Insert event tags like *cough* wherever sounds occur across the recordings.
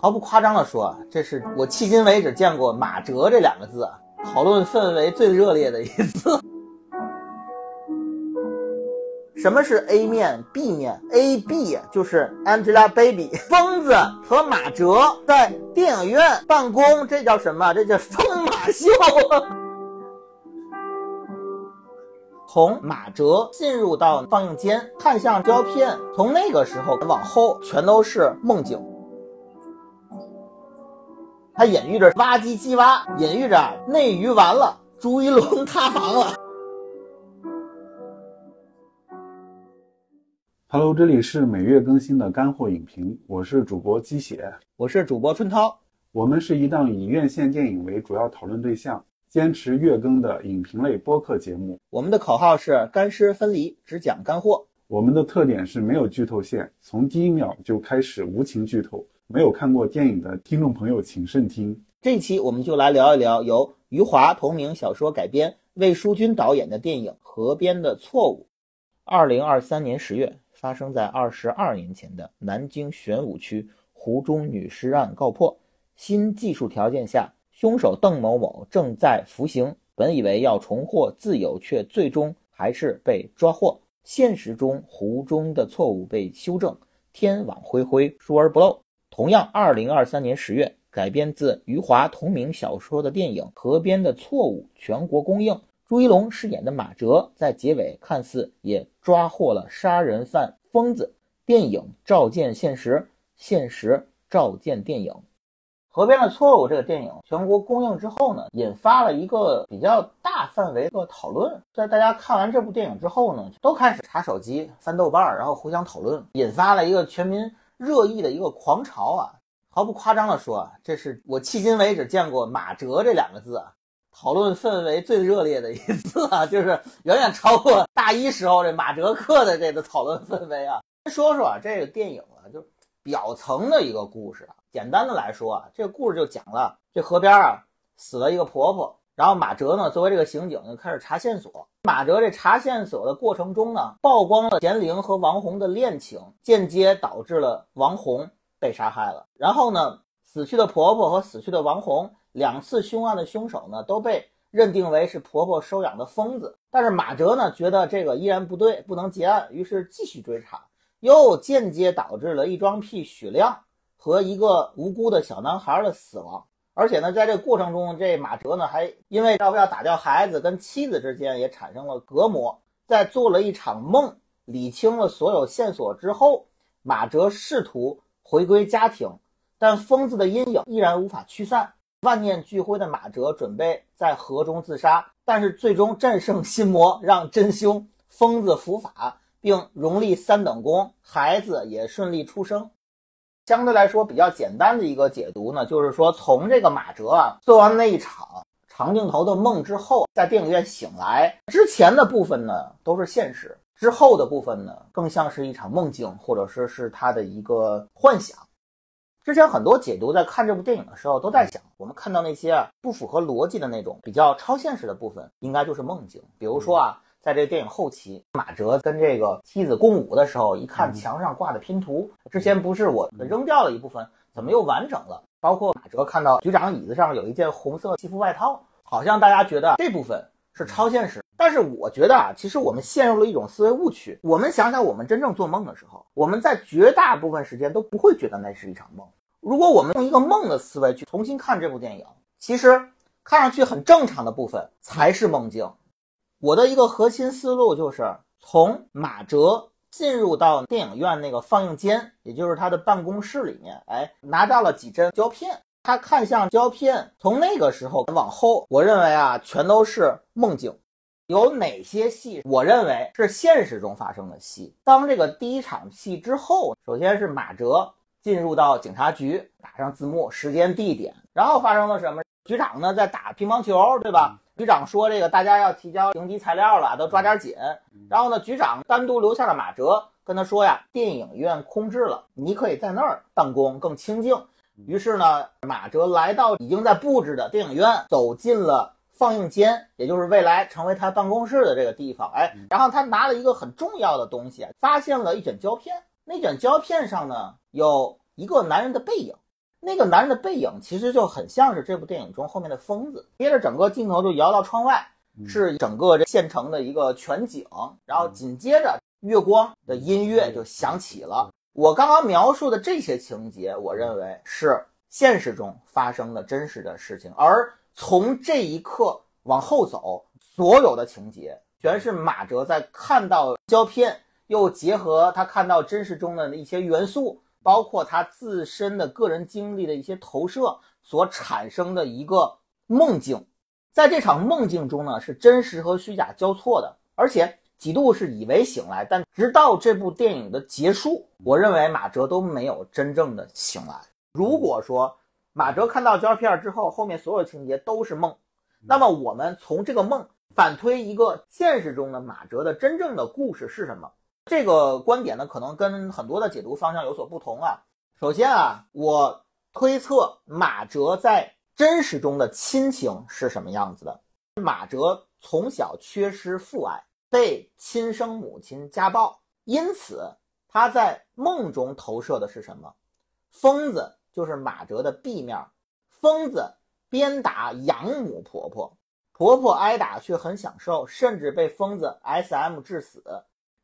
毫不夸张地说，这是我迄今为止见过“马哲”这两个字讨论氛围最热烈的一次。*laughs* 什么是 A 面、B 面？A、B 就是 Angelababy、疯子和马哲在电影院办公，这叫什么？这叫疯马秀。从马哲进入到放映间，看向胶片，从那个时候往后，全都是梦境。它隐喻着挖机机挖，隐喻着内娱完了，朱一龙塌房了。Hello，这里是每月更新的干货影评，我是主播鸡血，我是主播春涛，我们是一档以院线电影为主要讨论对象，坚持月更的影评类播客节目。我们的口号是干湿分离，只讲干货。我们的特点是没有剧透线，从第一秒就开始无情剧透。没有看过电影的听众朋友请慎听。这期我们就来聊一聊由余华同名小说改编、魏书君导演的电影《河边的错误》。二零二三年十月。发生在二十二年前的南京玄武区湖中女尸案告破，新技术条件下，凶手邓某某正在服刑。本以为要重获自由，却最终还是被抓获。现实中，湖中的错误被修正，天网恢恢，疏而不漏。同样，二零二三年十月，改编自余华同名小说的电影《河边的错误》全国公映。朱一龙饰演的马哲在结尾看似也抓获了杀人犯疯子，电影照见现实，现实照见电影。河边的错误这个电影全国公映之后呢，引发了一个比较大范围的讨论。在大家看完这部电影之后呢，都开始查手机、翻豆瓣，然后互相讨论，引发了一个全民热议的一个狂潮啊！毫不夸张地说，这是我迄今为止见过“马哲”这两个字啊。讨论氛围最热烈的一次啊，*laughs* 就是远远超过大一时候这马哲课的这个讨论氛围啊。先说说啊，这个电影啊，就表层的一个故事啊。简单的来说啊，这个故事就讲了这河边啊死了一个婆婆，然后马哲呢作为这个刑警就开始查线索。马哲这查线索的过程中呢，曝光了田玲和王红的恋情，间接导致了王红被杀害了。然后呢，死去的婆婆和死去的王红。两次凶案的凶手呢，都被认定为是婆婆收养的疯子。但是马哲呢，觉得这个依然不对，不能结案，于是继续追查，又间接导致了一桩癖许亮和一个无辜的小男孩的死亡。而且呢，在这个过程中，这马哲呢，还因为要不要打掉孩子，跟妻子之间也产生了隔膜。在做了一场梦，理清了所有线索之后，马哲试图回归家庭，但疯子的阴影依然无法驱散。万念俱灰的马哲准备在河中自杀，但是最终战胜心魔，让真凶疯子伏法，并荣立三等功，孩子也顺利出生。相对来说比较简单的一个解读呢，就是说从这个马哲啊做完那一场长镜头的梦之后，在电影院醒来之前的部分呢都是现实，之后的部分呢更像是一场梦境，或者说是他的一个幻想。之前很多解读在看这部电影的时候都在想，我们看到那些不符合逻辑的那种比较超现实的部分，应该就是梦境。比如说啊，在这个电影后期，马哲跟这个妻子共舞的时候，一看墙上挂的拼图，之前不是我扔掉了一部分，怎么又完整了？包括马哲看到局长椅子上有一件红色西服外套，好像大家觉得这部分是超现实。但是我觉得啊，其实我们陷入了一种思维误区。我们想想，我们真正做梦的时候，我们在绝大部分时间都不会觉得那是一场梦。如果我们用一个梦的思维去重新看这部电影，其实看上去很正常的部分才是梦境。我的一个核心思路就是从马哲进入到电影院那个放映间，也就是他的办公室里面，哎，拿到了几帧胶片，他看向胶片，从那个时候往后，我认为啊，全都是梦境。有哪些戏，我认为是现实中发生的戏？当这个第一场戏之后，首先是马哲。进入到警察局，打上字幕，时间、地点，然后发生了什么？局长呢在打乒乓球，对吧？局长说这个大家要提交应急材料了，都抓点紧。然后呢，局长单独留下了马哲，跟他说呀，电影院空置了，你可以在那儿办公，更清静。于是呢，马哲来到已经在布置的电影院，走进了放映间，也就是未来成为他办公室的这个地方。哎，然后他拿了一个很重要的东西，发现了一卷胶片。那卷胶片上呢，有一个男人的背影，那个男人的背影其实就很像是这部电影中后面的疯子。接着整个镜头就摇到窗外，是整个这县城的一个全景，然后紧接着月光的音乐就响起了。我刚刚描述的这些情节，我认为是现实中发生的真实的事情，而从这一刻往后走，所有的情节全是马哲在看到胶片，又结合他看到真实中的一些元素，包括他自身的个人经历的一些投射所产生的一个梦境。在这场梦境中呢，是真实和虚假交错的，而且。几度是以为醒来，但直到这部电影的结束，我认为马哲都没有真正的醒来。如果说马哲看到胶片之后，后面所有情节都是梦，那么我们从这个梦反推一个现实中的马哲的真正的故事是什么？这个观点呢，可能跟很多的解读方向有所不同啊。首先啊，我推测马哲在真实中的亲情是什么样子的？马哲从小缺失父爱。被亲生母亲家暴，因此他在梦中投射的是什么？疯子就是马哲的 B 面，疯子鞭打养母婆婆，婆婆挨打却很享受，甚至被疯子 SM 致死。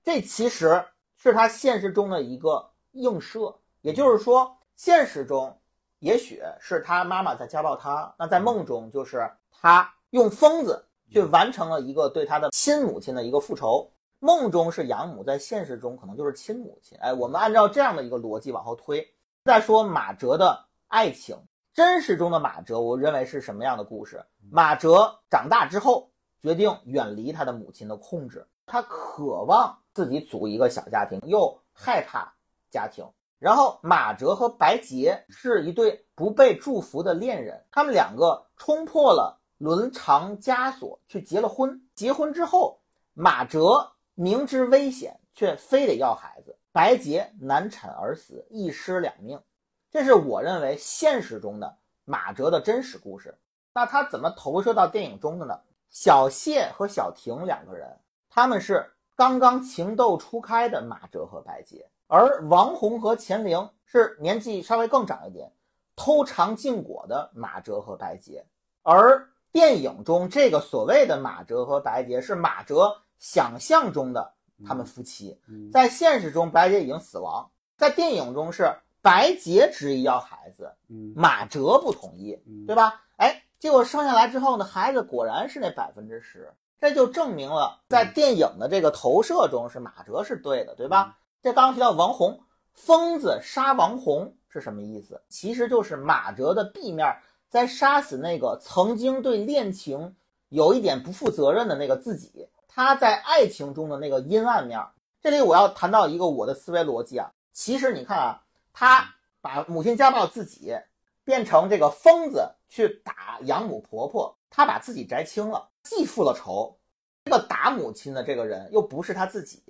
这其实是他现实中的一个映射，也就是说，现实中也许是他妈妈在家暴他，那在梦中就是他用疯子。去完成了一个对他的亲母亲的一个复仇。梦中是养母，在现实中可能就是亲母亲。哎，我们按照这样的一个逻辑往后推。再说马哲的爱情，真实中的马哲，我认为是什么样的故事？马哲长大之后决定远离他的母亲的控制，他渴望自己组一个小家庭，又害怕家庭。然后马哲和白洁是一对不被祝福的恋人，他们两个冲破了。伦常枷锁去结了婚，结婚之后，马哲明知危险却非得要孩子，白洁难产而死，一尸两命。这是我认为现实中的马哲的真实故事。那他怎么投射到电影中的呢？小谢和小婷两个人，他们是刚刚情窦初开的马哲和白洁，而王红和钱玲是年纪稍微更长一点，偷尝禁果的马哲和白洁，而。电影中这个所谓的马哲和白洁是马哲想象中的他们夫妻，在现实中白洁已经死亡，在电影中是白洁执意要孩子，马哲不同意，对吧？哎，结果生下来之后呢，孩子果然是那百分之十，这就证明了在电影的这个投射中是马哲是对的，对吧？这刚刚提到王红，疯子杀王红是什么意思？其实就是马哲的 B 面。在杀死那个曾经对恋情有一点不负责任的那个自己，他在爱情中的那个阴暗面。这里我要谈到一个我的思维逻辑啊，其实你看啊，他把母亲家暴自己变成这个疯子去打养母婆婆，他把自己摘清了，既复了仇。这个打母亲的这个人又不是他自己。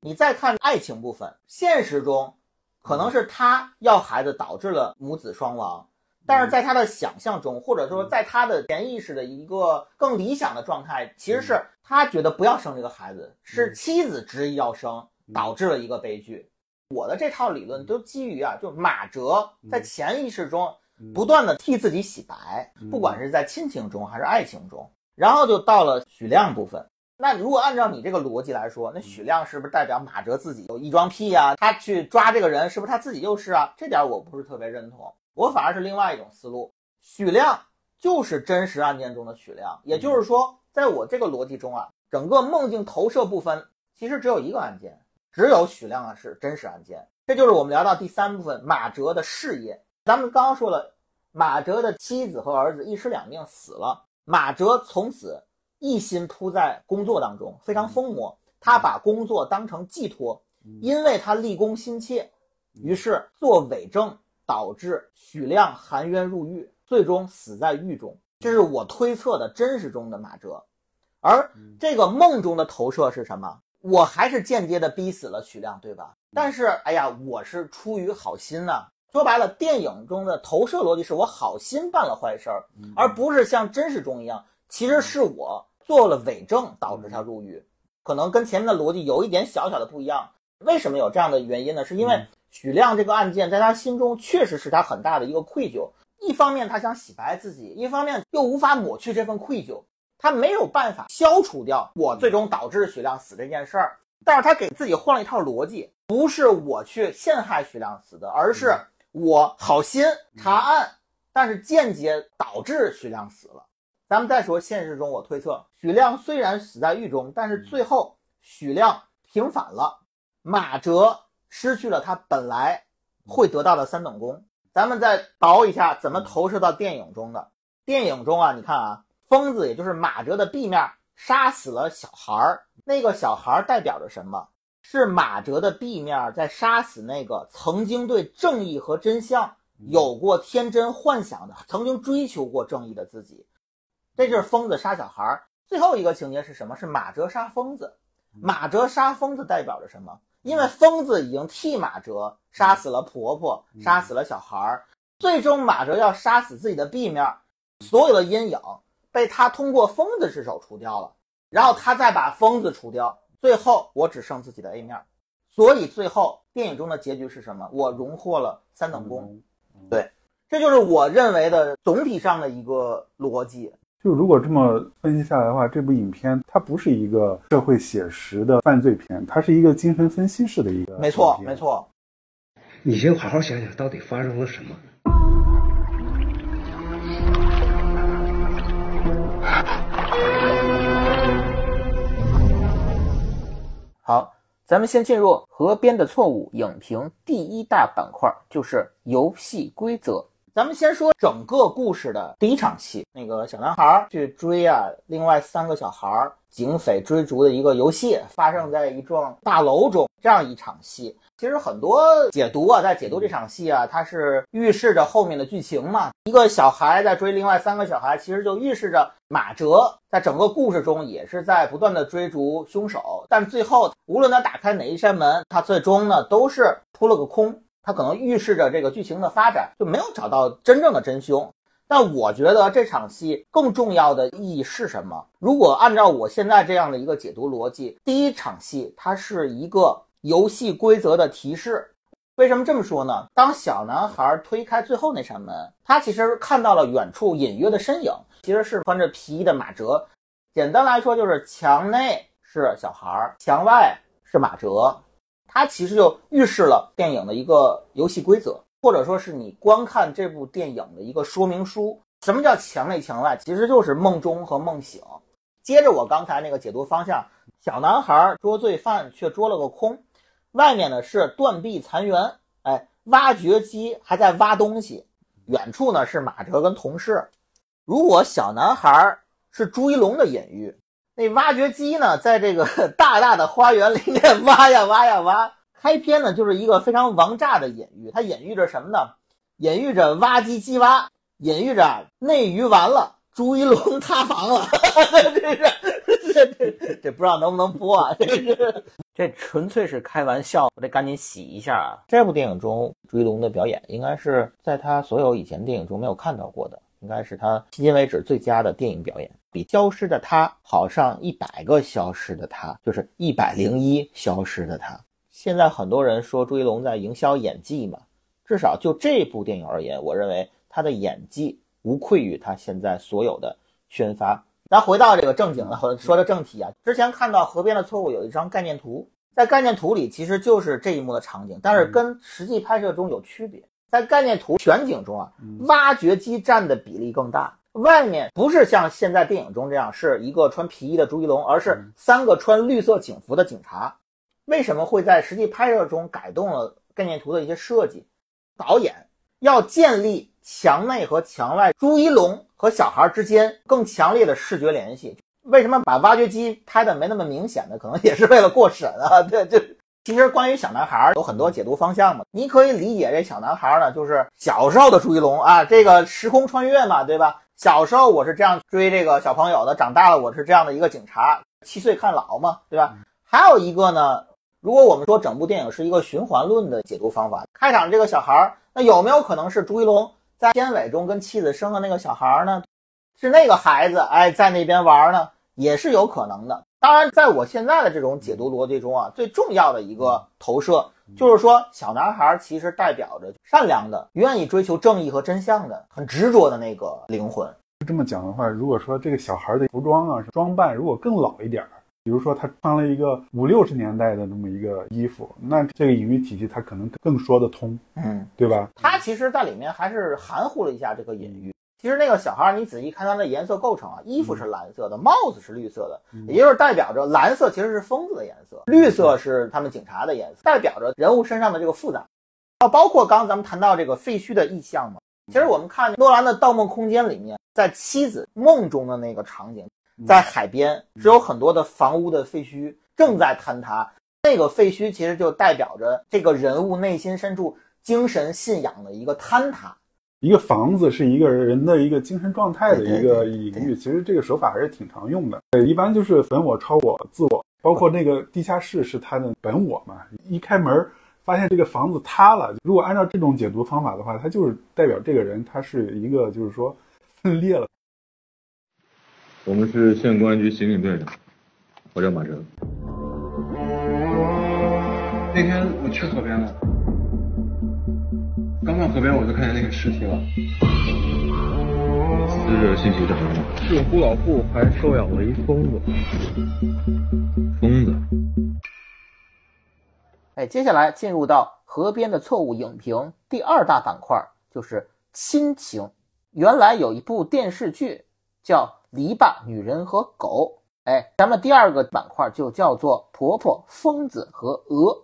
你再看爱情部分，现实中可能是他要孩子导致了母子双亡。但是在他的想象中，或者说在他的潜意识的一个更理想的状态，其实是他觉得不要生这个孩子，是妻子执意要生，导致了一个悲剧。我的这套理论都基于啊，就马哲在潜意识中不断的替自己洗白，不管是在亲情中还是爱情中，然后就到了许亮部分。那如果按照你这个逻辑来说，那许亮是不是代表马哲自己有异装癖啊？他去抓这个人，是不是他自己就是啊？这点我不是特别认同。我反而是另外一种思路，许亮就是真实案件中的许亮，也就是说，在我这个逻辑中啊，整个梦境投射部分其实只有一个案件，只有许亮啊是真实案件。这就是我们聊到第三部分马哲的事业。咱们刚刚说了，马哲的妻子和儿子一尸两命死了，马哲从此一心扑在工作当中，非常疯魔，他把工作当成寄托，因为他立功心切，于是做伪证。导致许亮含冤入狱，最终死在狱中。这是我推测的真实中的马哲，而这个梦中的投射是什么？我还是间接的逼死了许亮，对吧？但是，哎呀，我是出于好心呐。说白了，电影中的投射逻辑是我好心办了坏事儿，而不是像真实中一样，其实是我做了伪证导致他入狱。可能跟前面的逻辑有一点小小的不一样。为什么有这样的原因呢？是因为许亮这个案件在他心中确实是他很大的一个愧疚。一方面他想洗白自己，一方面又无法抹去这份愧疚，他没有办法消除掉我最终导致许亮死这件事儿。但是他给自己换了一套逻辑，不是我去陷害许亮死的，而是我好心查案，但是间接导致许亮死了。咱们再说现实中，我推测许亮虽然死在狱中，但是最后许亮平反了，马哲失去了他本来会得到的三等功。咱们再倒一下，怎么投射到电影中的？电影中啊，你看啊，疯子也就是马哲的 B 面杀死了小孩儿，那个小孩儿代表着什么？是马哲的 B 面在杀死那个曾经对正义和真相有过天真幻想的、曾经追求过正义的自己。这就是疯子杀小孩儿。最后一个情节是什么？是马哲杀疯子。马哲杀疯子代表着什么？因为疯子已经替马哲杀死了婆婆，杀死了小孩儿，最终马哲要杀死自己的 B 面，所有的阴影被他通过疯子之手除掉了，然后他再把疯子除掉，最后我只剩自己的 A 面，所以最后电影中的结局是什么？我荣获了三等功，对，这就是我认为的总体上的一个逻辑。就如果这么分析下来的话，这部影片它不是一个社会写实的犯罪片，它是一个精神分析式的一个。没错，没错。你先好好想想，到底发生了什么。咱们先进入《河边的错误》影评第一大板块，就是游戏规则。咱们先说整个故事的第一场戏，那个小男孩去追啊，另外三个小孩警匪追逐的一个游戏，发生在一幢大楼中，这样一场戏。其实很多解读啊，在解读这场戏啊，它是预示着后面的剧情嘛。一个小孩在追另外三个小孩，其实就预示着马哲在整个故事中也是在不断的追逐凶手，但最后无论他打开哪一扇门，他最终呢都是扑了个空。他可能预示着这个剧情的发展就没有找到真正的真凶，但我觉得这场戏更重要的意义是什么？如果按照我现在这样的一个解读逻辑，第一场戏它是一个游戏规则的提示。为什么这么说呢？当小男孩推开最后那扇门，他其实看到了远处隐约的身影，其实是穿着皮衣的马哲。简单来说，就是墙内是小孩，墙外是马哲。它其实就预示了电影的一个游戏规则，或者说是你观看这部电影的一个说明书。什么叫墙内墙外？其实就是梦中和梦醒。接着我刚才那个解读方向，小男孩捉罪犯却捉了个空，外面呢是断壁残垣，哎，挖掘机还在挖东西，远处呢是马哲跟同事。如果小男孩是朱一龙的隐喻。那挖掘机呢，在这个 *laughs* 大大的花园里面挖呀挖呀挖。开篇呢，就是一个非常王炸的隐喻，它隐喻着什么呢？隐喻着挖机机挖，隐喻着内娱完了，朱一龙塌房了。*laughs* 这是 *laughs* 这这这不知道能不能播啊？这是这纯粹是开玩笑，我得赶紧洗一下啊！这部电影中朱一龙的表演，应该是在他所有以前电影中没有看到过的。应该是他迄今为止最佳的电影表演，比《消失的他》好上一百个《消失的他》，就是一百零一《消失的他》。现在很多人说朱一龙在营销演技嘛，至少就这部电影而言，我认为他的演技无愧于他现在所有的宣发。咱回到这个正经的，说的正题啊，之前看到《河边的错误》有一张概念图，在概念图里其实就是这一幕的场景，但是跟实际拍摄中有区别。在概念图全景中啊，挖掘机占的比例更大。外面不是像现在电影中这样是一个穿皮衣的朱一龙，而是三个穿绿色警服的警察。为什么会在实际拍摄中改动了概念图的一些设计？导演要建立墙内和墙外朱一龙和小孩之间更强烈的视觉联系。为什么把挖掘机拍的没那么明显呢？可能也是为了过审啊。对，就。其实关于小男孩有很多解读方向嘛，你可以理解这小男孩呢，就是小时候的朱一龙啊，这个时空穿越嘛，对吧？小时候我是这样追这个小朋友的，长大了我是这样的一个警察，七岁看老嘛，对吧？还有一个呢，如果我们说整部电影是一个循环论的解读方法，开场这个小孩，那有没有可能是朱一龙在片尾中跟妻子生的那个小孩呢？是那个孩子哎，在那边玩呢，也是有可能的。当然，在我现在的这种解读逻辑中啊，最重要的一个投射就是说小男孩其实代表着善良的、愿意追求正义和真相的、很执着的那个灵魂。这么讲的话，如果说这个小孩的服装啊、装扮如果更老一点儿，比如说他穿了一个五六十年代的那么一个衣服，那这个隐喻体系他可能更说得通，嗯，对吧？他其实在里面还是含糊了一下这个隐喻。其实那个小孩，你仔细看他的颜色构成啊，衣服是蓝色的，帽子是绿色的，也就是代表着蓝色其实是疯子的颜色，绿色是他们警察的颜色，代表着人物身上的这个复杂。啊，包括刚刚咱们谈到这个废墟的意象嘛，其实我们看诺兰的《盗梦空间》里面，在妻子梦中的那个场景，在海边是有很多的房屋的废墟正在坍塌，那个废墟其实就代表着这个人物内心深处精神信仰的一个坍塌。一个房子是一个人的一个精神状态的一个隐喻，其实这个手法还是挺常用的。呃，一般就是本我、超我、自我，包括那个地下室是他的本我嘛。一开门发现这个房子塌了，如果按照这种解读方法的话，它就是代表这个人他是一个就是说分裂了。我们是县公安局刑警队的，我叫马哲。那天我去河边了，刚到河边我就看见那个尸体了。死者信息是什么？是胡老户还收养了一疯子。疯子。哎，接下来进入到河边的错误影评第二大板块，就是亲情。原来有一部电视剧叫《篱笆女人和狗》，哎，咱们第二个板块就叫做婆婆、疯子和鹅。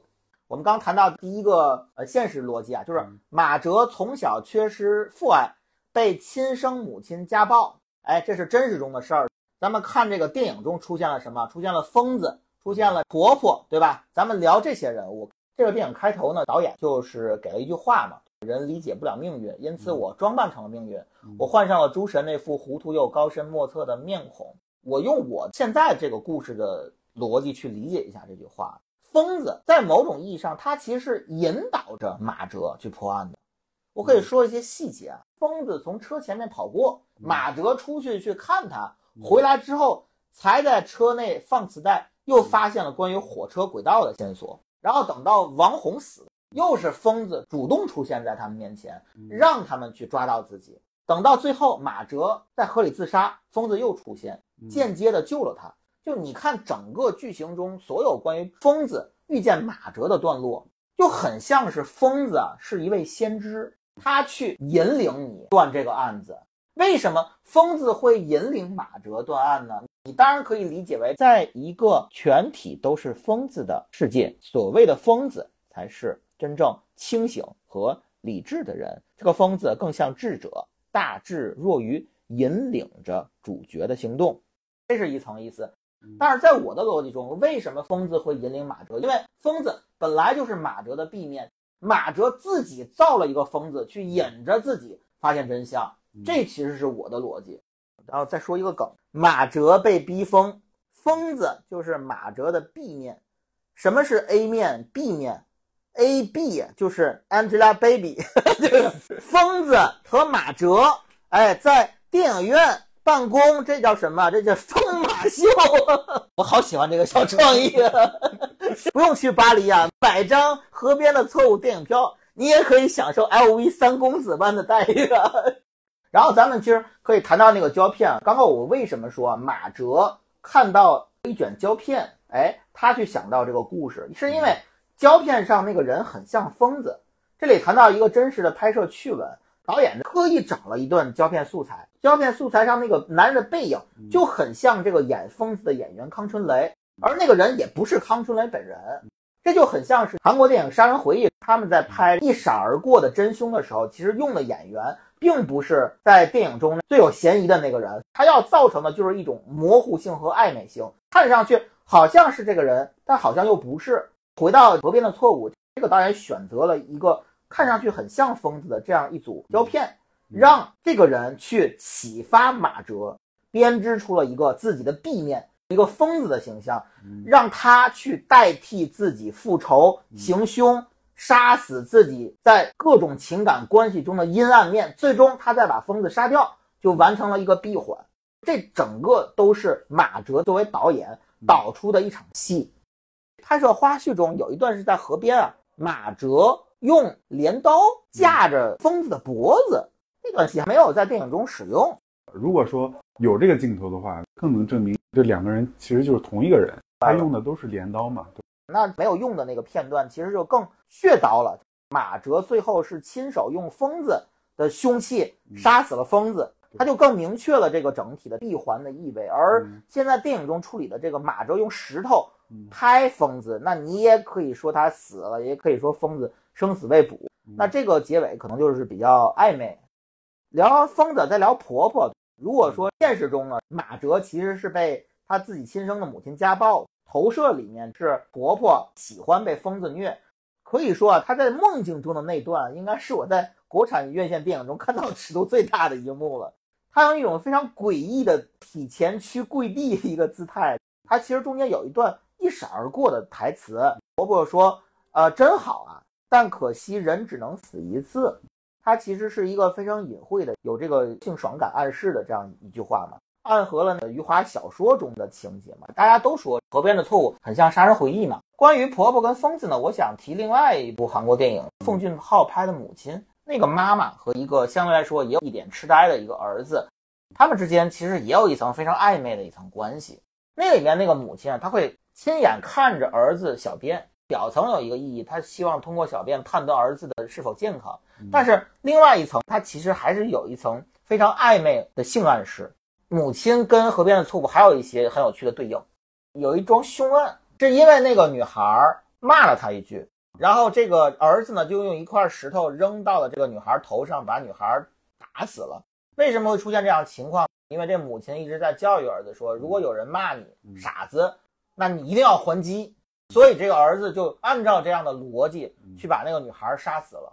我们刚谈到第一个呃现实逻辑啊，就是马哲从小缺失父爱，被亲生母亲家暴，哎，这是真实中的事儿。咱们看这个电影中出现了什么？出现了疯子，出现了婆婆，对吧？咱们聊这些人物。这个电影开头呢，导演就是给了一句话嘛：人理解不了命运，因此我装扮成了命运，我换上了诸神那副糊涂又高深莫测的面孔。我用我现在这个故事的逻辑去理解一下这句话。疯子在某种意义上，他其实是引导着马哲去破案的。我可以说一些细节啊。疯子从车前面跑过，马哲出去去看他，回来之后才在车内放磁带，又发现了关于火车轨道的线索。然后等到王红死，又是疯子主动出现在他们面前，让他们去抓到自己。等到最后，马哲在河里自杀，疯子又出现，间接的救了他。就你看整个剧情中所有关于疯子遇见马哲的段落，就很像是疯子啊是一位先知，他去引领你断这个案子。为什么疯子会引领马哲断案呢？你当然可以理解为，在一个全体都是疯子的世界，所谓的疯子才是真正清醒和理智的人。这个疯子更像智者，大智若愚，引领着主角的行动，这是一层意思。但是在我的逻辑中，为什么疯子会引领马哲？因为疯子本来就是马哲的 B 面，马哲自己造了一个疯子去引着自己发现真相，这其实是我的逻辑。然后再说一个梗：马哲被逼疯，疯子就是马哲的 B 面。什么是 A 面、B 面？A、B 就是 Angelababy，*laughs* 就是疯子和马哲，哎，在电影院办公，这叫什么？这叫疯马秀。*laughs* 我好喜欢这个小创意啊！*laughs* 不用去巴黎啊，买张河边的错误电影票，你也可以享受 LV 三公子般的待遇啊。然后咱们其实可以谈到那个胶片。刚刚我为什么说马哲看到一卷胶片，哎，他去想到这个故事，是因为胶片上那个人很像疯子。这里谈到一个真实的拍摄趣闻，导演特意找了一段胶片素材，胶片素材上那个男人的背影就很像这个演疯子的演员康春雷，而那个人也不是康春雷本人。这就很像是韩国电影《杀人回忆》，他们在拍一闪而过的真凶的时候，其实用的演员并不是在电影中最有嫌疑的那个人，他要造成的就是一种模糊性和暧昧性，看上去好像是这个人，但好像又不是。回到河边的错误，这个导演选择了一个看上去很像疯子的这样一组胶片，让这个人去启发马哲，编织出了一个自己的 B 面。一个疯子的形象，让他去代替自己复仇、行凶、杀死自己在各种情感关系中的阴暗面，最终他再把疯子杀掉，就完成了一个闭环。这整个都是马哲作为导演导出的一场戏。拍摄花絮中有一段是在河边啊，马哲用镰刀架着疯子的脖子，那段戏还没有在电影中使用。如果说有这个镜头的话，更能证明这两个人其实就是同一个人。他用的都是镰刀嘛，那没有用的那个片段，其实就更血刀了。马哲最后是亲手用疯子的凶器杀死了疯子，他就更明确了这个整体的闭环的意味。而现在电影中处理的这个马哲用石头拍疯子，那你也可以说他死了，也可以说疯子生死未卜。那这个结尾可能就是比较暧昧。聊疯子，再聊婆婆。如果说现实中呢，马哲其实是被他自己亲生的母亲家暴。投射里面是婆婆喜欢被疯子虐，可以说啊，他在梦境中的那段应该是我在国产院线电影中看到尺度最大的一幕了。他用一种非常诡异的体前屈跪地的一个姿态，他其实中间有一段一闪而过的台词，婆婆说：“呃，真好啊，但可惜人只能死一次。”它其实是一个非常隐晦的，有这个性爽感暗示的这样一句话嘛。暗合了余华小说中的情节嘛？大家都说河边的错误很像《杀人回忆》嘛。关于婆婆跟疯子呢，我想提另外一部韩国电影，奉俊昊拍的《母亲》。那个妈妈和一个相对来说也有一点痴呆的一个儿子，他们之间其实也有一层非常暧昧的一层关系。那里面那个母亲啊，她会亲眼看着儿子小便，表层有一个意义，他希望通过小便判断儿子的是否健康。但是另外一层，他其实还是有一层非常暧昧的性暗示。母亲跟河边的错误还有一些很有趣的对应，有一桩凶案，是因为那个女孩骂了他一句，然后这个儿子呢就用一块石头扔到了这个女孩头上，把女孩打死了。为什么会出现这样情况？因为这母亲一直在教育儿子说，如果有人骂你傻子，那你一定要还击。所以这个儿子就按照这样的逻辑去把那个女孩杀死了。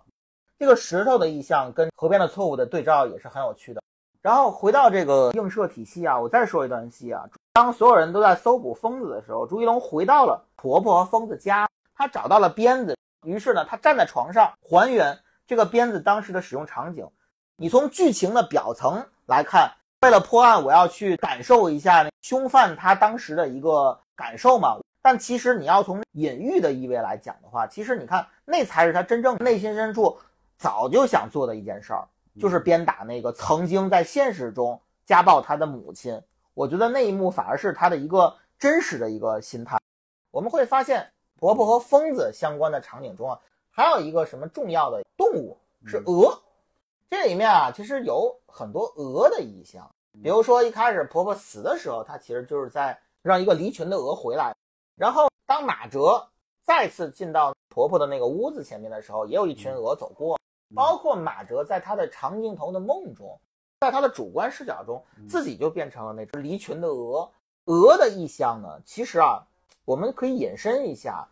这个石头的意象跟河边的错误的对照也是很有趣的。然后回到这个映射体系啊，我再说一段戏啊。当所有人都在搜捕疯子的时候，朱一龙回到了婆婆和疯子家，他找到了鞭子，于是呢，他站在床上还原这个鞭子当时的使用场景。你从剧情的表层来看，为了破案，我要去感受一下凶犯他当时的一个感受嘛。但其实你要从隐喻的意味来讲的话，其实你看那才是他真正内心深处早就想做的一件事儿。就是鞭打那个曾经在现实中家暴他的母亲，我觉得那一幕反而是他的一个真实的一个心态。我们会发现，婆婆和疯子相关的场景中啊，还有一个什么重要的动物是鹅。这里面啊，其实有很多鹅的意象。比如说一开始婆婆死的时候，她其实就是在让一个离群的鹅回来。然后当马哲再次进到婆婆的那个屋子前面的时候，也有一群鹅走过。包括马哲在他的长镜头的梦中，在他的主观视角中，自己就变成了那只离群的鹅。鹅的意象呢？其实啊，我们可以引申一下。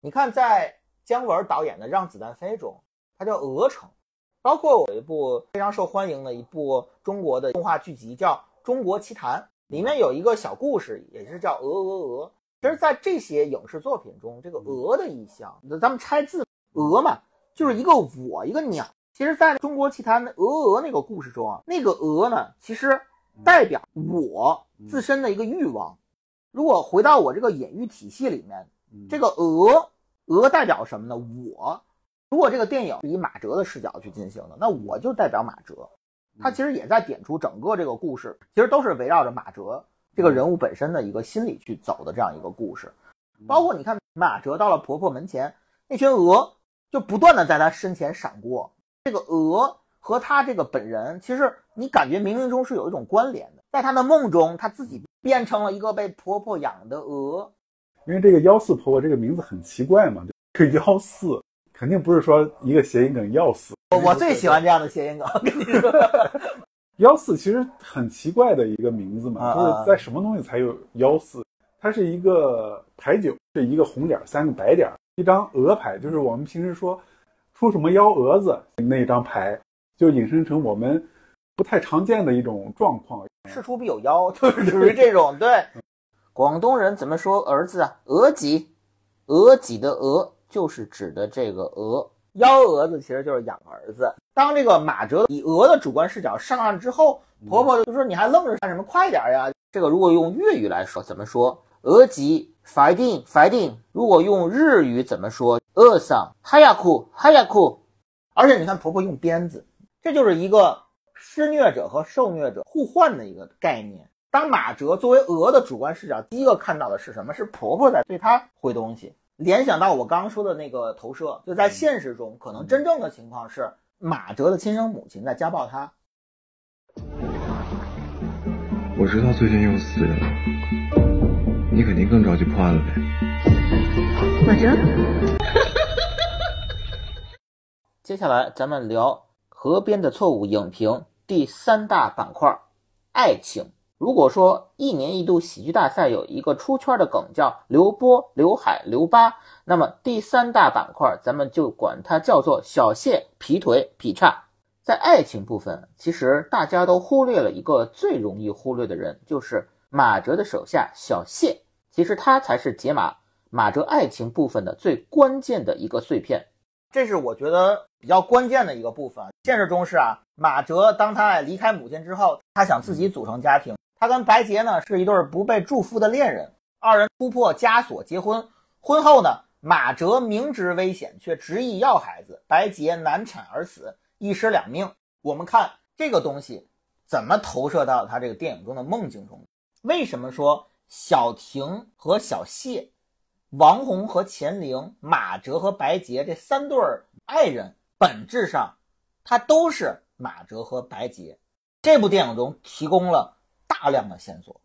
你看，在姜文导演的《让子弹飞》中，它叫鹅城。包括有一部非常受欢迎的一部中国的动画剧集叫《中国奇谭》，里面有一个小故事，也是叫鹅鹅鹅。其实，在这些影视作品中，这个鹅的意象，咱们拆字鹅嘛。就是一个我一个鸟，其实在中国奇谭的鹅鹅那个故事中啊，那个鹅呢，其实代表我自身的一个欲望。如果回到我这个隐喻体系里面，这个鹅鹅代表什么呢？我。如果这个电影以马哲的视角去进行的，那我就代表马哲。他其实也在点出整个这个故事，其实都是围绕着马哲这个人物本身的一个心理去走的这样一个故事。包括你看，马哲到了婆婆门前，那群鹅。就不断的在他身前闪过，这个鹅和他这个本人，其实你感觉冥冥中是有一种关联的。在他的梦中，他自己变成了一个被婆婆养的鹅。因为这个幺四婆婆这个名字很奇怪嘛，这个幺四肯定不是说一个谐音梗要死。我我最喜欢这样的谐音梗，跟你说，幺四其实很奇怪的一个名字嘛，就是在什么东西才有幺四？它是一个牌九，是一个红点，三个白点。一张鹅牌，就是我们平时说出什么幺蛾子那一张牌，就引申成我们不太常见的一种状况。事出必有妖，就是属于这种。对，广东人怎么说儿子啊？鹅几，鹅几的鹅就是指的这个鹅。幺蛾子其实就是养儿子。当这个马哲以鹅的主观视角上岸之后，婆婆就说：“你还愣着干什么？快点呀！”这个如果用粤语来说，怎么说？鹅几。法定法定，如果用日语怎么说？饿丧，哈呀哭，哈呀哭。而且你看婆婆用鞭子，这就是一个施虐者和受虐者互换的一个概念。当马哲作为鹅的主观视角，第一个看到的是什么？是婆婆在对他挥东西。联想到我刚刚说的那个投射，就在现实中，可能真正的情况是马哲的亲生母亲在家暴他。我知道最近又死人了，你肯定更着急破案了呗。马哲，*laughs* 接下来咱们聊《河边的错误》影评第三大板块：爱情。如果说一年一度喜剧大赛有一个出圈的梗叫刘波、刘海、刘疤，那么第三大板块咱们就管它叫做小谢劈腿劈叉。在爱情部分，其实大家都忽略了一个最容易忽略的人，就是马哲的手下小谢。其实他才是解码马哲爱情部分的最关键的一个碎片。这是我觉得比较关键的一个部分。现实中是啊，马哲当他离开母亲之后，他想自己组成家庭。他跟白洁呢是一对不被祝福的恋人，二人突破枷锁结婚。婚后呢，马哲明知危险却执意要孩子，白洁难产而死，一尸两命。我们看这个东西怎么投射到他这个电影中的梦境中？为什么说小婷和小谢、王红和钱玲、马哲和白洁这三对爱人，本质上他都是马哲和白洁。这部电影中提供了。大量的线索，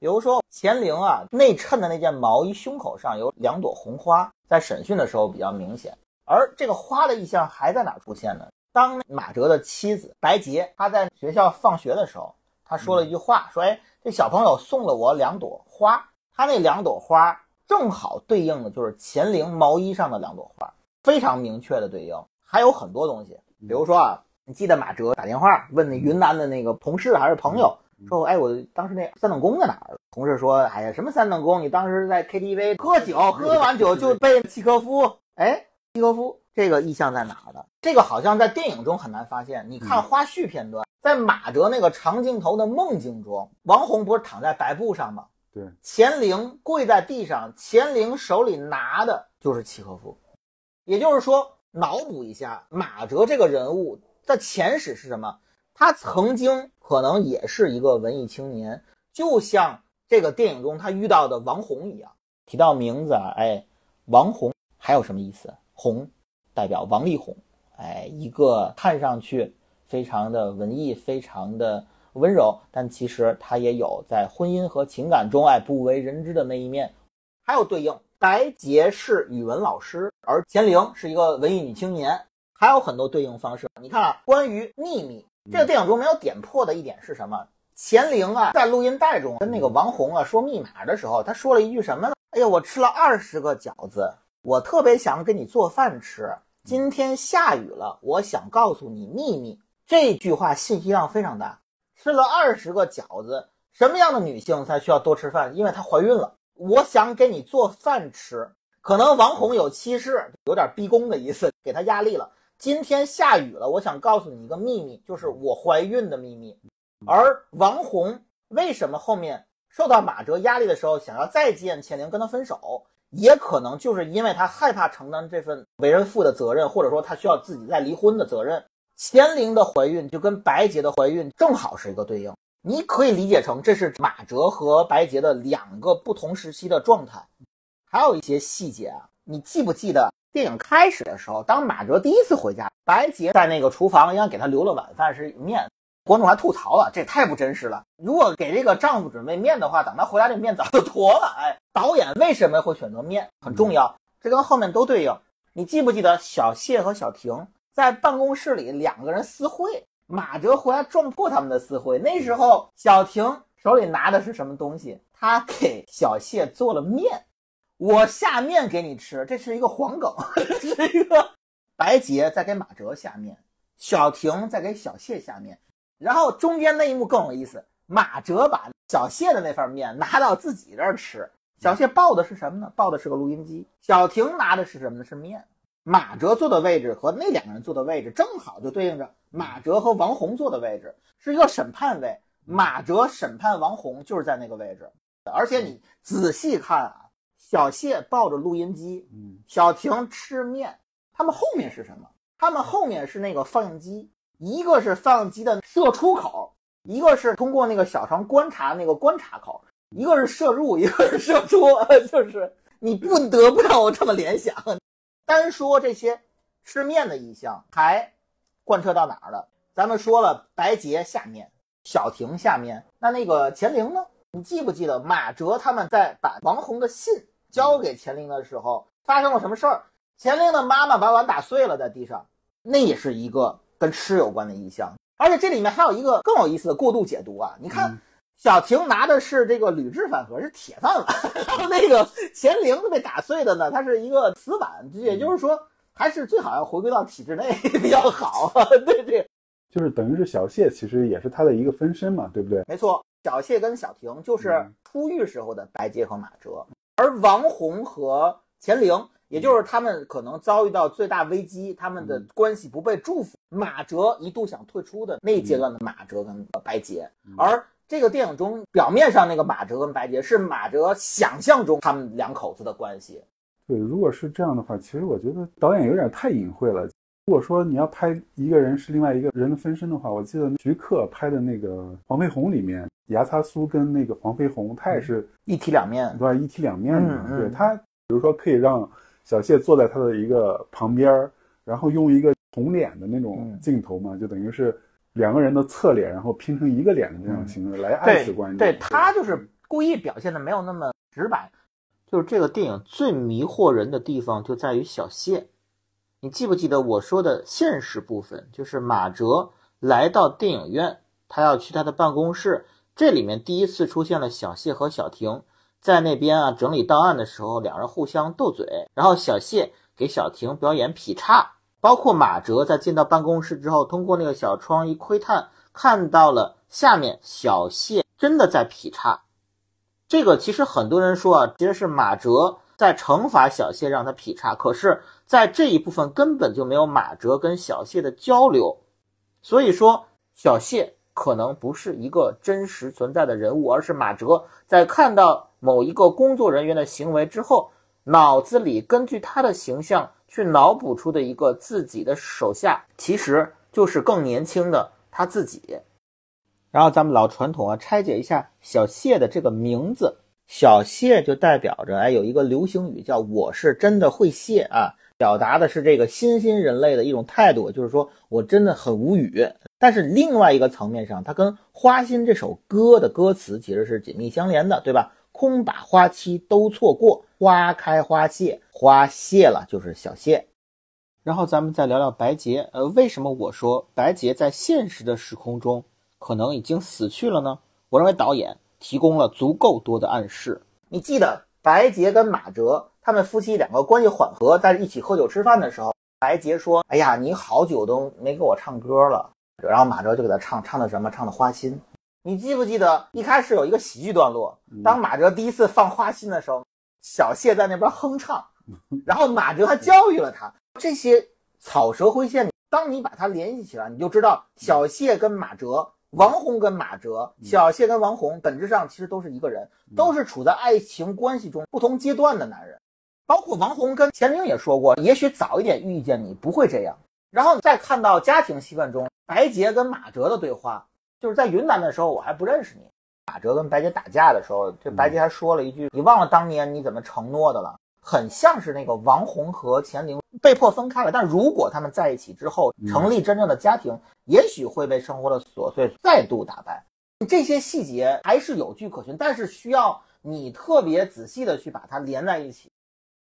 比如说钱玲啊内衬的那件毛衣胸口上有两朵红花，在审讯的时候比较明显。而这个花的意象还在哪出现呢？当马哲的妻子白洁她在学校放学的时候，她说了一句话，说：“哎，这小朋友送了我两朵花，他那两朵花正好对应的就是钱玲毛衣上的两朵花，非常明确的对应。还有很多东西，比如说啊，你记得马哲打电话问那云南的那个同事还是朋友？”说我，哎，我当时那三等功在哪儿？同事说，哎呀，什么三等功？你当时在 KTV *laughs* 喝酒，喝完酒就被契诃夫。哎，契诃夫这个意象在哪儿呢？这个好像在电影中很难发现。你看花絮片段，在马哲那个长镜头的梦境中，王红不是躺在白布上吗？对，钱玲跪在地上，钱玲手里拿的就是契诃夫。也就是说，脑补一下马哲这个人物的前史是什么？他曾经可能也是一个文艺青年，就像这个电影中他遇到的王红一样。提到名字啊，哎，王红还有什么意思？红代表王力宏，哎，一个看上去非常的文艺、非常的温柔，但其实他也有在婚姻和情感中哎不为人知的那一面。还有对应，白洁是语文老师，而钱玲是一个文艺女青年，还有很多对应方式。你看啊，关于秘密。这个电影中没有点破的一点是什么？钱玲啊，在录音带中跟那个王红啊说密码的时候，他说了一句什么呢？哎呀，我吃了二十个饺子，我特别想给你做饭吃。今天下雨了，我想告诉你秘密。这句话信息量非常大。吃了二十个饺子，什么样的女性才需要多吃饭？因为她怀孕了。我想给你做饭吃，可能王红有气势，有点逼宫的意思，给她压力了。今天下雨了，我想告诉你一个秘密，就是我怀孕的秘密。而王红为什么后面受到马哲压力的时候，想要再见钱玲跟他分手，也可能就是因为他害怕承担这份为人父的责任，或者说他需要自己再离婚的责任。钱玲的怀孕就跟白洁的怀孕正好是一个对应，你可以理解成这是马哲和白洁的两个不同时期的状态。还有一些细节啊，你记不记得？电影开始的时候，当马哲第一次回家，白洁在那个厨房应该给他留了晚饭是面，观众还吐槽了，这太不真实了。如果给这个丈夫准备面的话，等他回来，这面早就坨了。哎，导演为什么会选择面很重要，这跟后面都对应。你记不记得小谢和小婷在办公室里两个人私会，马哲回来撞破他们的私会。那时候小婷手里拿的是什么东西？她给小谢做了面。我下面给你吃，这是一个黄梗，*laughs* 是一个白洁在给马哲下面，小婷在给小谢下面，然后中间那一幕更有意思，马哲把小谢的那份面拿到自己这儿吃，小谢抱的是什么呢？抱的是个录音机，小婷拿的是什么呢？是面。马哲坐的位置和那两个人坐的位置正好就对应着马哲和王红坐的位置，是一个审判位，马哲审判王红就是在那个位置，而且你仔细看啊。小谢抱着录音机，嗯小婷吃面，他们后面是什么？他们后面是那个放映机，一个是放映机的射出口，一个是通过那个小肠观察那个观察口，一个是射入，一个是射出，*laughs* 就是你不得不让我这么联想。单说这些吃面的意象，还贯彻到哪儿了？咱们说了，白洁下面，小婷下面，那那个乾陵呢？你记不记得马哲他们在把王红的信交给乾陵的时候，发生了什么事儿？乾陵的妈妈把碗打碎了，在地上，那也是一个跟吃有关的意象。而且这里面还有一个更有意思的过度解读啊！你看，嗯小婷拿的是这个铝制饭盒，是铁饭碗，*laughs* 然后那个乾陵被打碎的呢，它是一个瓷碗，也就是说，还是最好要回归到体制内 *laughs* 比较好。*laughs* 对对，就是等于是小谢其实也是他的一个分身嘛，对不对？没错，小谢跟小婷就是嗯出狱时候的白洁和马哲，而王红和钱玲，也就是他们可能遭遇到最大危机，他们的嗯关系不被祝福。马哲一度想退出的那一阶段的马哲跟白洁，嗯而这个电影中表面上那个马哲跟白洁是马哲想象中他们两口子的关系。对，如果是这样的话，其实我觉得导演有点太隐晦了。如果说你要拍一个人是另外一个人的分身的话，我记得徐克拍的那个黄飞鸿里面，牙擦苏跟那个黄飞鸿，他也是一体两面，对吧？一体两面的对他，比如说可以让小谢坐在他的一个旁边儿，然后用一个红脸的那种嗯镜头嘛，就等于是两个人的侧脸，然后拼成一个脸的这种形式来暗示对观众。对他就是故意表现的没有那么直白。就是这个电影最迷惑人的地方就在于小谢，你记不记得我说的现实部分？就是马哲来到电影院，他要去他的办公室，这里面第一次出现了小谢和小婷在那边啊整理档案的时候，两人互相斗嘴，然后小谢给小婷表演劈叉，包括马哲在进到办公室之后，通过那个小窗一窥探，看到了下面小谢真的在劈叉。这个其实很多人说啊，其实是马哲在惩罚小谢，让他劈叉。可是，在这一部分根本就没有马哲跟小谢的交流，所以说小谢可能不是一个真实存在的人物，而是马哲在看到某一个工作人员的行为之后，脑子里根据他的形象去脑补出的一个自己的手下，其实就是更年轻的他自己。然后咱们老传统啊，拆解一下小谢的这个名字。小谢就代表着，哎，有一个流行语叫“我是真的会谢”啊，表达的是这个新兴人类的一种态度，就是说我真的很无语。但是另外一个层面上，它跟《花心》这首歌的歌词其实是紧密相连的，对吧？空把花期都错过，花开花谢，花谢了就是小谢。然后咱们再聊聊白洁，呃，为什么我说白洁在现实的时空中可能已经死去了呢？我认为导演提供了足够多的暗示。你记得白洁跟马哲他们夫妻两个关系缓和，在一起喝酒吃饭的时候，白洁说：“哎呀，你好久都没给我唱歌了。”然后马哲就给他唱，唱的什么？唱的《花心》。你记不记得一开始有一个喜剧段落，当马哲第一次放《花心》的时候，小谢在那边哼唱，然后马哲还教育了他。这些草蛇灰线，当你把它联系起来，你就知道小谢跟马哲。王红跟马哲，小谢跟王红，本质上其实都是一个人，都是处在爱情关系中不同阶段的男人。包括王红跟钱宁也说过，也许早一点遇见你不会这样。然后再看到家庭戏份中，白洁跟马哲的对话，就是在云南的时候我还不认识你。马哲跟白洁打架的时候，这白洁还说了一句：“你忘了当年你怎么承诺的了？”很像是那个王红和钱玲被迫分开了，但如果他们在一起之后成立真正的家庭，也许会被生活的琐碎再度打败。这些细节还是有据可循，但是需要你特别仔细的去把它连在一起。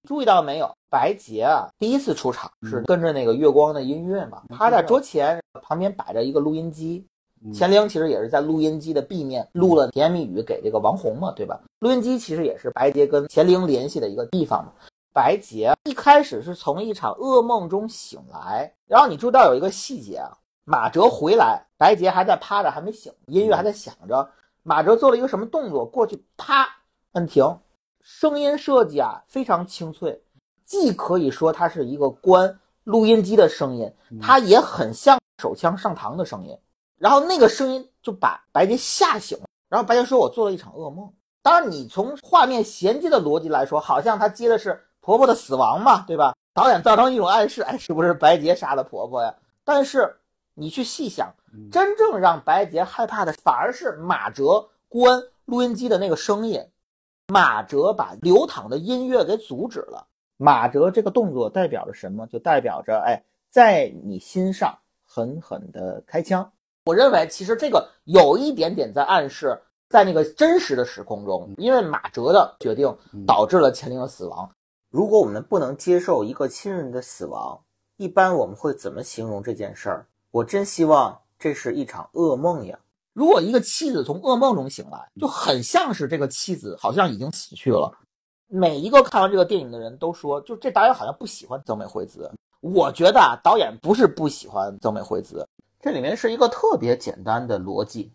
注意到没有？白洁啊，第一次出场是跟着那个月光的音乐嘛，趴在桌前旁边摆着一个录音机。钱玲其实也是在录音机的壁面录了甜言蜜语给这个王红嘛，对吧？录音机其实也是白洁跟乾陵联系的一个地方嘛。白洁一开始是从一场噩梦中醒来，然后你注意到有一个细节啊，马哲回来，白洁还在趴着还没醒，音乐还在响着。马哲做了一个什么动作？过去啪摁停，声音设计啊非常清脆，既可以说它是一个关录音机的声音，它也很像手枪上膛的声音。然后那个声音就把白洁吓醒了。然后白洁说：“我做了一场噩梦。”当然，你从画面衔接的逻辑来说，好像他接的是婆婆的死亡嘛，对吧？导演造成一种暗示，哎，是不是白洁杀了婆婆呀？但是你去细想，真正让白洁害怕的，反而是马哲关录音机的那个声音。马哲把流淌的音乐给阻止了。马哲这个动作代表着什么？就代表着，哎，在你心上狠狠的开枪。我认为，其实这个有一点点在暗示，在那个真实的时空中，因为马哲的决定导致了钱玲的死亡。如果我们不能接受一个亲人的死亡，一般我们会怎么形容这件事儿？我真希望这是一场噩梦呀！如果一个妻子从噩梦中醒来，就很像是这个妻子好像已经死去了。每一个看完这个电影的人都说，就这导演好像不喜欢曾美惠子。我觉得啊，导演不是不喜欢曾美惠子，这里面是一个特别简单的逻辑，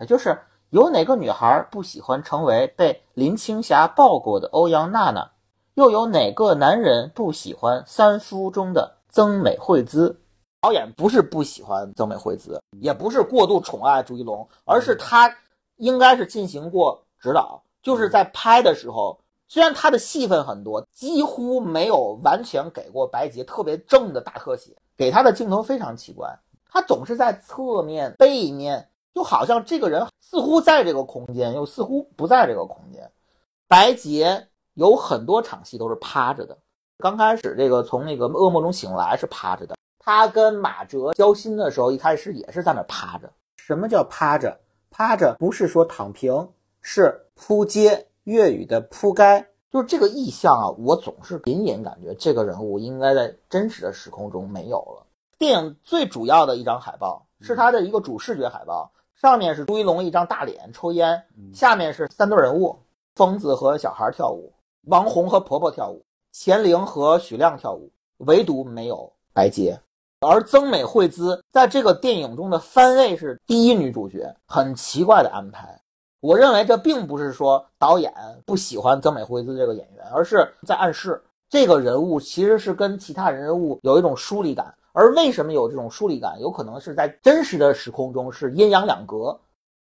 也就是有哪个女孩不喜欢成为被林青霞抱过的欧阳娜娜？又有哪个男人不喜欢三夫中的曾美惠子？导演不是不喜欢曾美惠子，也不是过度宠爱朱一龙，而是他应该是进行过指导，就是在拍的时候，虽然他的戏份很多，几乎没有完全给过白洁特别正的大特写，给他的镜头非常奇怪，他总是在侧面、背面，就好像这个人似乎在这个空间，又似乎不在这个空间。白洁。有很多场戏都是趴着的。刚开始这个从那个噩梦中醒来是趴着的。他跟马哲交心的时候，一开始也是在那趴着。什么叫趴着？趴着不是说躺平，是扑街。粤语的扑街，就是这个意象啊。我总是隐隐感觉这个人物应该在真实的时空中没有了。电影最主要的一张海报是他的一个主视觉海报，上面是朱一龙一张大脸抽烟，下面是三对人物，疯子和小孩跳舞。王红和婆婆跳舞，钱玲和许亮跳舞，唯独没有白洁。而曾美惠孜在这个电影中的番位是第一女主角，很奇怪的安排。我认为这并不是说导演不喜欢曾美惠孜这个演员，而是在暗示这个人物其实是跟其他人物有一种疏离感。而为什么有这种疏离感？有可能是在真实的时空中是阴阳两隔。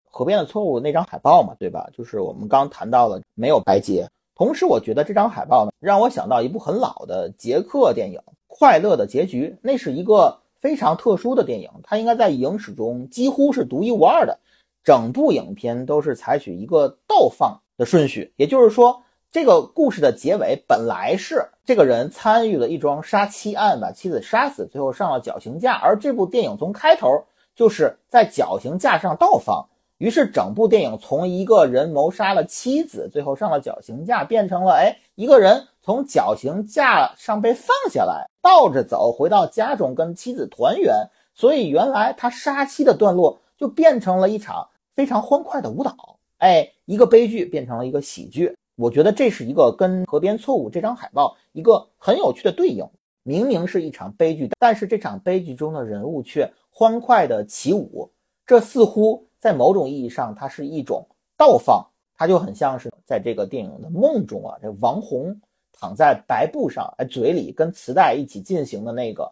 河边的错误那张海报嘛，对吧？就是我们刚谈到了没有白洁。同时，我觉得这张海报呢，让我想到一部很老的捷克电影《快乐的结局》，那是一个非常特殊的电影，它应该在影史中几乎是独一无二的。整部影片都是采取一个倒放的顺序，也就是说，这个故事的结尾本来是这个人参与了一桩杀妻案，把妻子杀死，最后上了绞刑架，而这部电影从开头就是在绞刑架上倒放。于是，整部电影从一个人谋杀了妻子，最后上了绞刑架，变成了哎，一个人从绞刑架上被放下来，倒着走回到家中跟妻子团圆。所以，原来他杀妻的段落就变成了一场非常欢快的舞蹈。哎，一个悲剧变成了一个喜剧。我觉得这是一个跟《河边错误》这张海报一个很有趣的对应。明明是一场悲剧，但是这场悲剧中的人物却欢快的起舞，这似乎。在某种意义上，它是一种倒放，它就很像是在这个电影的梦中啊，这王红躺在白布上，哎，嘴里跟磁带一起进行的那个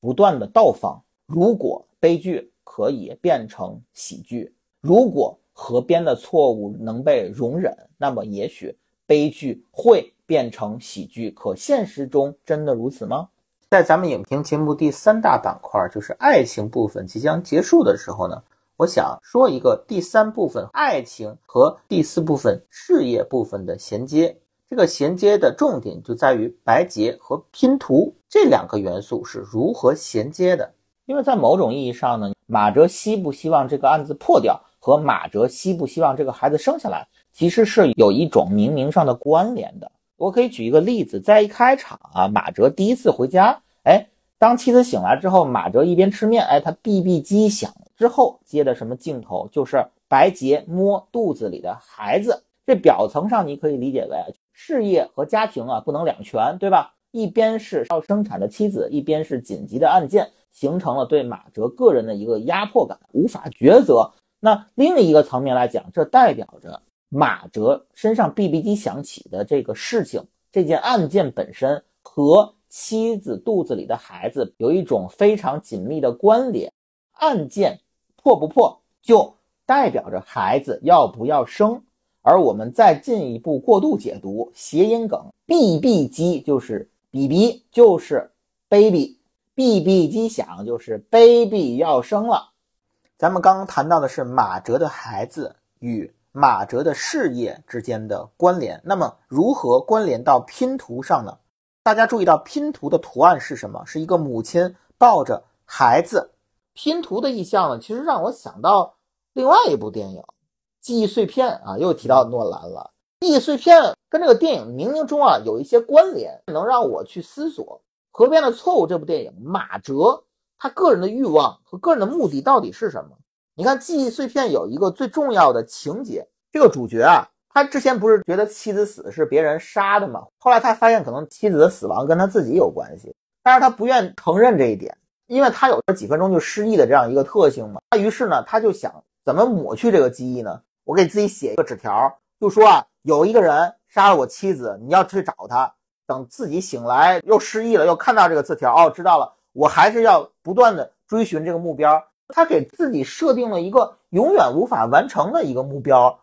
不断的倒放。如果悲剧可以变成喜剧，如果河边的错误能被容忍，那么也许悲剧会变成喜剧。可现实中真的如此吗？在咱们影评节目第三大板块，就是爱情部分即将结束的时候呢？我想说一个第三部分爱情和第四部分事业部分的衔接，这个衔接的重点就在于白洁和拼图这两个元素是如何衔接的。因为在某种意义上呢，马哲希不希望这个案子破掉，和马哲希不希望这个孩子生下来，其实是有一种冥冥上的关联的。我可以举一个例子，在一开场啊，马哲第一次回家，哎，当妻子醒来之后，马哲一边吃面，哎，他 BB 机响。之后接的什么镜头？就是白洁摸肚子里的孩子。这表层上你可以理解为事业和家庭啊不能两全，对吧？一边是要生产的妻子，一边是紧急的案件，形成了对马哲个人的一个压迫感，无法抉择。那另一个层面来讲，这代表着马哲身上 BB 机响起的这个事情，这件案件本身和妻子肚子里的孩子有一种非常紧密的关联，案件。破不破，就代表着孩子要不要生，而我们再进一步过度解读谐音梗，bb 机就是 bb 就是 baby，bb 机响就是 baby 要生了。咱们刚刚谈到的是马哲的孩子与马哲的事业之间的关联，那么如何关联到拼图上呢？大家注意到拼图的图案是什么？是一个母亲抱着孩子。拼图的意象呢，其实让我想到另外一部电影《记忆碎片》啊，又提到诺兰了。《记忆碎片》跟这个电影冥冥中啊有一些关联，能让我去思索《河边的错误》这部电影马哲。他个人的欲望和个人的目的到底是什么？你看《记忆碎片》有一个最重要的情节，这个主角啊，他之前不是觉得妻子死是别人杀的吗？后来他发现可能妻子的死亡跟他自己有关系，但是他不愿承认这一点，因为他有这几分钟就失忆的这样一个特性嘛。他于是呢，他就想怎么抹去这个记忆呢？我给自己写一个纸条，就说啊，有一个人杀了我妻子，你要去找他。等自己醒来又失忆了，又看到这个字条，哦，知道了。我还是要不断的追寻这个目标。他给自己设定了一个永远无法完成的一个目标，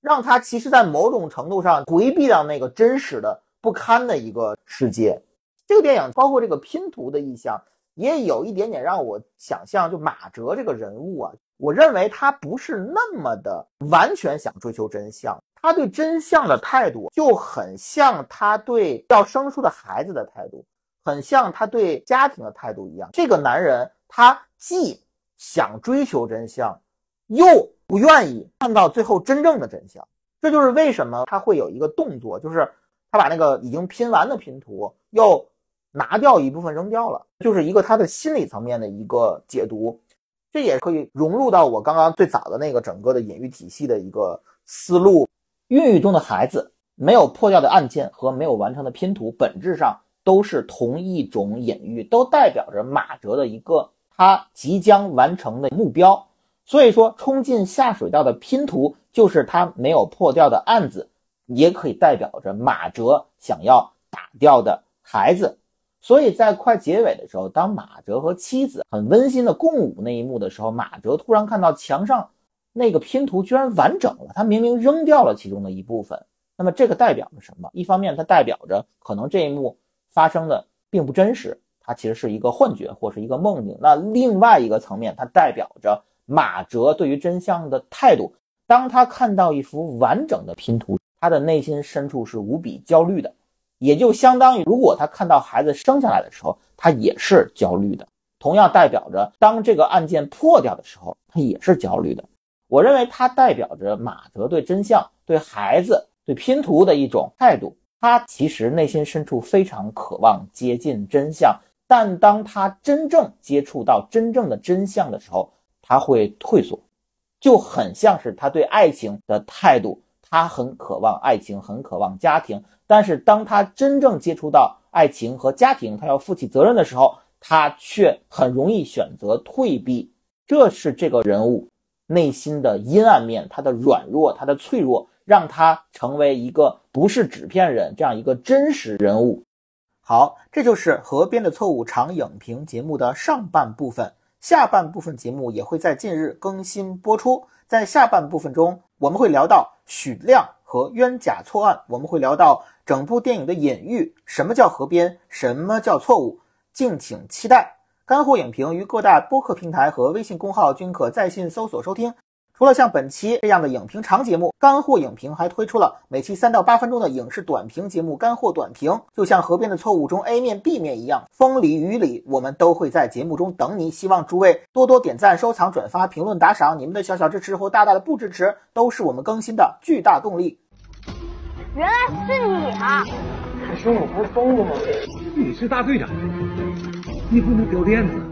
让他其实，在某种程度上回避到那个真实的不堪的一个世界。这个电影包括这个拼图的意象，也有一点点让我想象，就马哲这个人物啊，我认为他不是那么的完全想追求真相，他对真相的态度就很像他对要生出的孩子的态度。很像他对家庭的态度一样，这个男人他既想追求真相，又不愿意看到最后真正的真相。这就是为什么他会有一个动作，就是他把那个已经拼完的拼图又拿掉一部分扔掉了，就是一个他的心理层面的一个解读。这也可以融入到我刚刚最早的那个整个的隐喻体系的一个思路。孕育中的孩子没有破掉的案件和没有完成的拼图，本质上。都是同一种隐喻，都代表着马哲的一个他即将完成的目标。所以说，冲进下水道的拼图就是他没有破掉的案子，也可以代表着马哲想要打掉的孩子。所以在快结尾的时候，当马哲和妻子很温馨的共舞那一幕的时候，马哲突然看到墙上那个拼图居然完整了，他明明扔掉了其中的一部分。那么这个代表着什么？一方面，它代表着可能这一幕。发生的并不真实，它其实是一个幻觉或是一个梦境。那另外一个层面，它代表着马哲对于真相的态度。当他看到一幅完整的拼图，他的内心深处是无比焦虑的，也就相当于如果他看到孩子生下来的时候，他也是焦虑的。同样代表着当这个案件破掉的时候，他也是焦虑的。我认为它代表着马哲对真相、对孩子、对拼图的一种态度。他其实内心深处非常渴望接近真相，但当他真正接触到真正的真相的时候，他会退缩，就很像是他对爱情的态度。他很渴望爱情，很渴望家庭，但是当他真正接触到爱情和家庭，他要负起责任的时候，他却很容易选择退避。这是这个人物内心的阴暗面，他的软弱，他的脆弱。让他成为一个不是纸片人这样一个真实人物。好，这就是《河边的错误》长影评节目的上半部分。下半部分节目也会在近日更新播出。在下半部分中，我们会聊到许亮和冤假错案，我们会聊到整部电影的隐喻，什么叫河边，什么叫错误，敬请期待。干货影评于各大播客平台和微信公号均可在线搜索收听。除了像本期这样的影评长节目，干货影评还推出了每期三到八分钟的影视短评节目《干货短评》，就像《河边的错误》中 A 面 B 面一样，风里雨里，我们都会在节目中等你。希望诸位多多点赞、收藏、转发、评论、打赏，你们的小小支持或大大的不支持，都是我们更新的巨大动力。原来是你啊！他说我不是疯了吗？你是大队长，你不能掉链子。